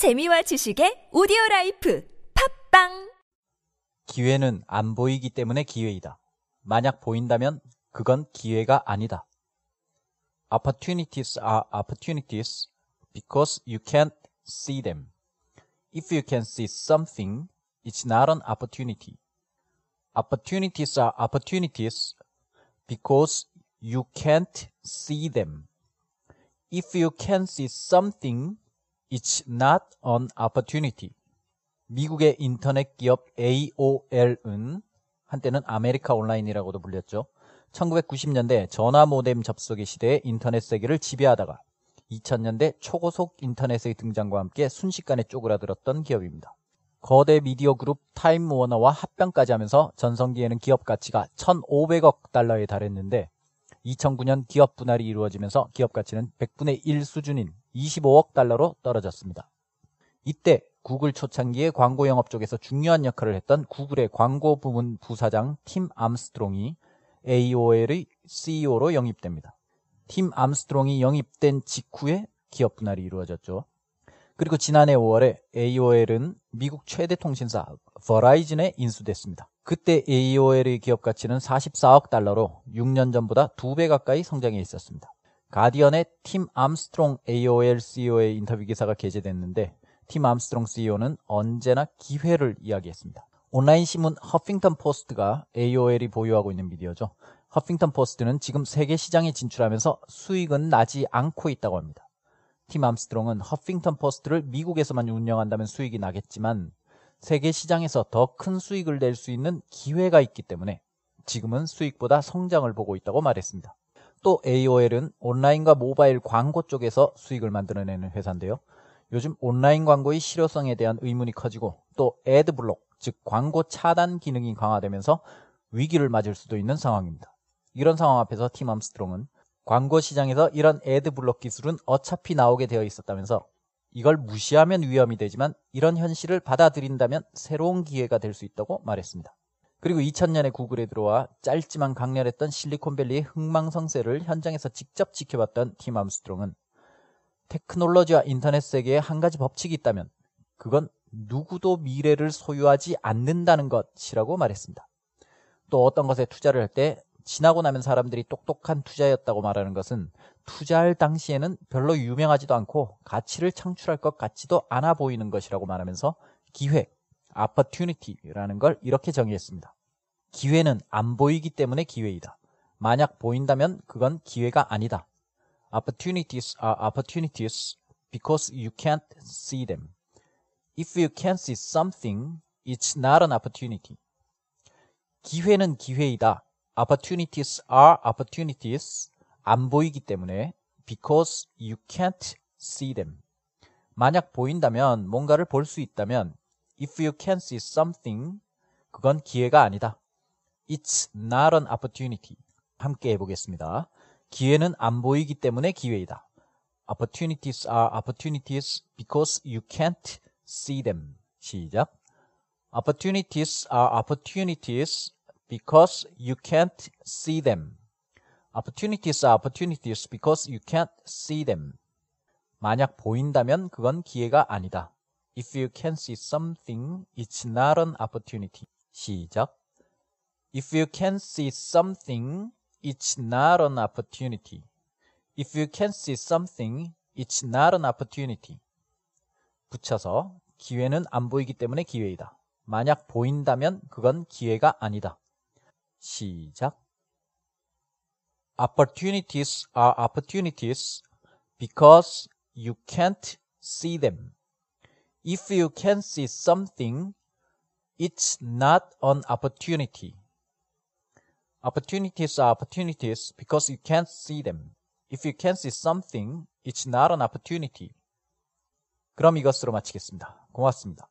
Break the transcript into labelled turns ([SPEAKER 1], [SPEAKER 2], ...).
[SPEAKER 1] 재미와 지식의 오디오 라이프 팝빵
[SPEAKER 2] 기회는 안 보이기 때문에 기회이다. 만약 보인다면 그건 기회가 아니다. Opportunities are opportunities because you can't see them. If you can see something, it's not an opportunity. Opportunities are opportunities because you can't see them. If you can see something, it's not an opportunity. 미국의 인터넷 기업 AOL은 한때는 아메리카 온라인이라고도 불렸죠. 1990년대 전화 모뎀 접속의 시대에 인터넷 세계를 지배하다가 2000년대 초고속 인터넷의 등장과 함께 순식간에 쪼그라들었던 기업입니다. 거대 미디어 그룹 타임 워너와 합병까지 하면서 전성기에는 기업 가치가 1,500억 달러에 달했는데 2009년 기업 분할이 이루어지면서 기업 가치는 100분의 1 수준인 25억 달러로 떨어졌습니다. 이때 구글 초창기의 광고 영업 쪽에서 중요한 역할을 했던 구글의 광고 부문 부사장 팀 암스트롱이 AOL의 CEO로 영입됩니다. 팀 암스트롱이 영입된 직후에 기업 분할이 이루어졌죠. 그리고 지난해 5월에 AOL은 미국 최대 통신사 버라이즌에 인수됐습니다. 그때 AOL의 기업 가치는 44억 달러로 6년 전보다 2배 가까이 성장해 있었습니다. 가디언에 팀 암스트롱 AOL CEO의 인터뷰 기사가 게재됐는데 팀 암스트롱 CEO는 언제나 기회를 이야기했습니다. 온라인 신문 허핑턴 포스트가 AOL이 보유하고 있는 미디어죠. 허핑턴 포스트는 지금 세계 시장에 진출하면서 수익은 나지 않고 있다고 합니다. 팀 암스트롱은 허핑턴 포스트를 미국에서만 운영한다면 수익이 나겠지만 세계 시장에서 더 큰 수익을 낼 수 있는 기회가 있기 때문에 지금은 수익보다 성장을 보고 있다고 말했습니다. 또 AOL은 온라인과 모바일 광고 쪽에서 수익을 만들어내는 회사인데요. 요즘 온라인 광고의 실효성에 대한 의문이 커지고 또 ad block, 즉 광고 차단 기능이 강화되면서 위기를 맞을 수도 있는 상황입니다. 이런 상황 앞에서 팀 암스트롱은 광고 시장에서 이런 ad block 기술은 어차피 나오게 되어 있었다면서 이걸 무시하면 위험이 되지만 이런 현실을 받아들인다면 새로운 기회가 될 수 있다고 말했습니다. 그리고 2000년에 구글에 들어와 짧지만 강렬했던 실리콘밸리의 흥망성쇠를 현장에서 직접 지켜봤던 팀 암스트롱은 테크놀로지와 인터넷 세계에 한 가지 법칙이 있다면 그건 누구도 미래를 소유하지 않는다는 것이라고 말했습니다. 또 어떤 것에 투자를 할 때 지나고 나면 사람들이 똑똑한 투자였다고 말하는 것은 투자할 당시에는 별로 유명하지도 않고 가치를 창출할 것 같지도 않아 보이는 것이라고 말하면서 기회, opportunity라는 걸 이렇게 정의했습니다. 기회는 안 보이기 때문에 기회이다. 만약 보인다면 그건 기회가 아니다. Opportunities are opportunities because you can't see them. If you can't see something, it's not an opportunity. 기회는 기회이다. Opportunities are opportunities. 안 보이기 때문에 because you can't see them. 만약 보인다면 뭔가를 볼 수 있다면 if you can see something 그건 기회가 아니다. It's not an opportunity. 함께 해보겠습니다. 기회는 안 보이기 때문에 기회이다. Opportunities are opportunities because you can't see them. 시작. Opportunities are opportunities because you can't see them. Opportunities are opportunities because you can't see them. 만약 보인다면 그건 기회가 아니다. If you can see something, it's not an opportunity. 시작. If you can see something, it's not an opportunity. If you can see something, it's not an opportunity. 붙여서 기회는 안 보이기 때문에 기회이다. 만약 보인다면 그건 기회가 아니다. 시작. Opportunities are opportunities because you can't see them. If you can see something, it's not an opportunity. Opportunities are opportunities because you can't see them. If you can see something, it's not an opportunity. 그럼 이것으로 마치겠습니다. 고맙습니다.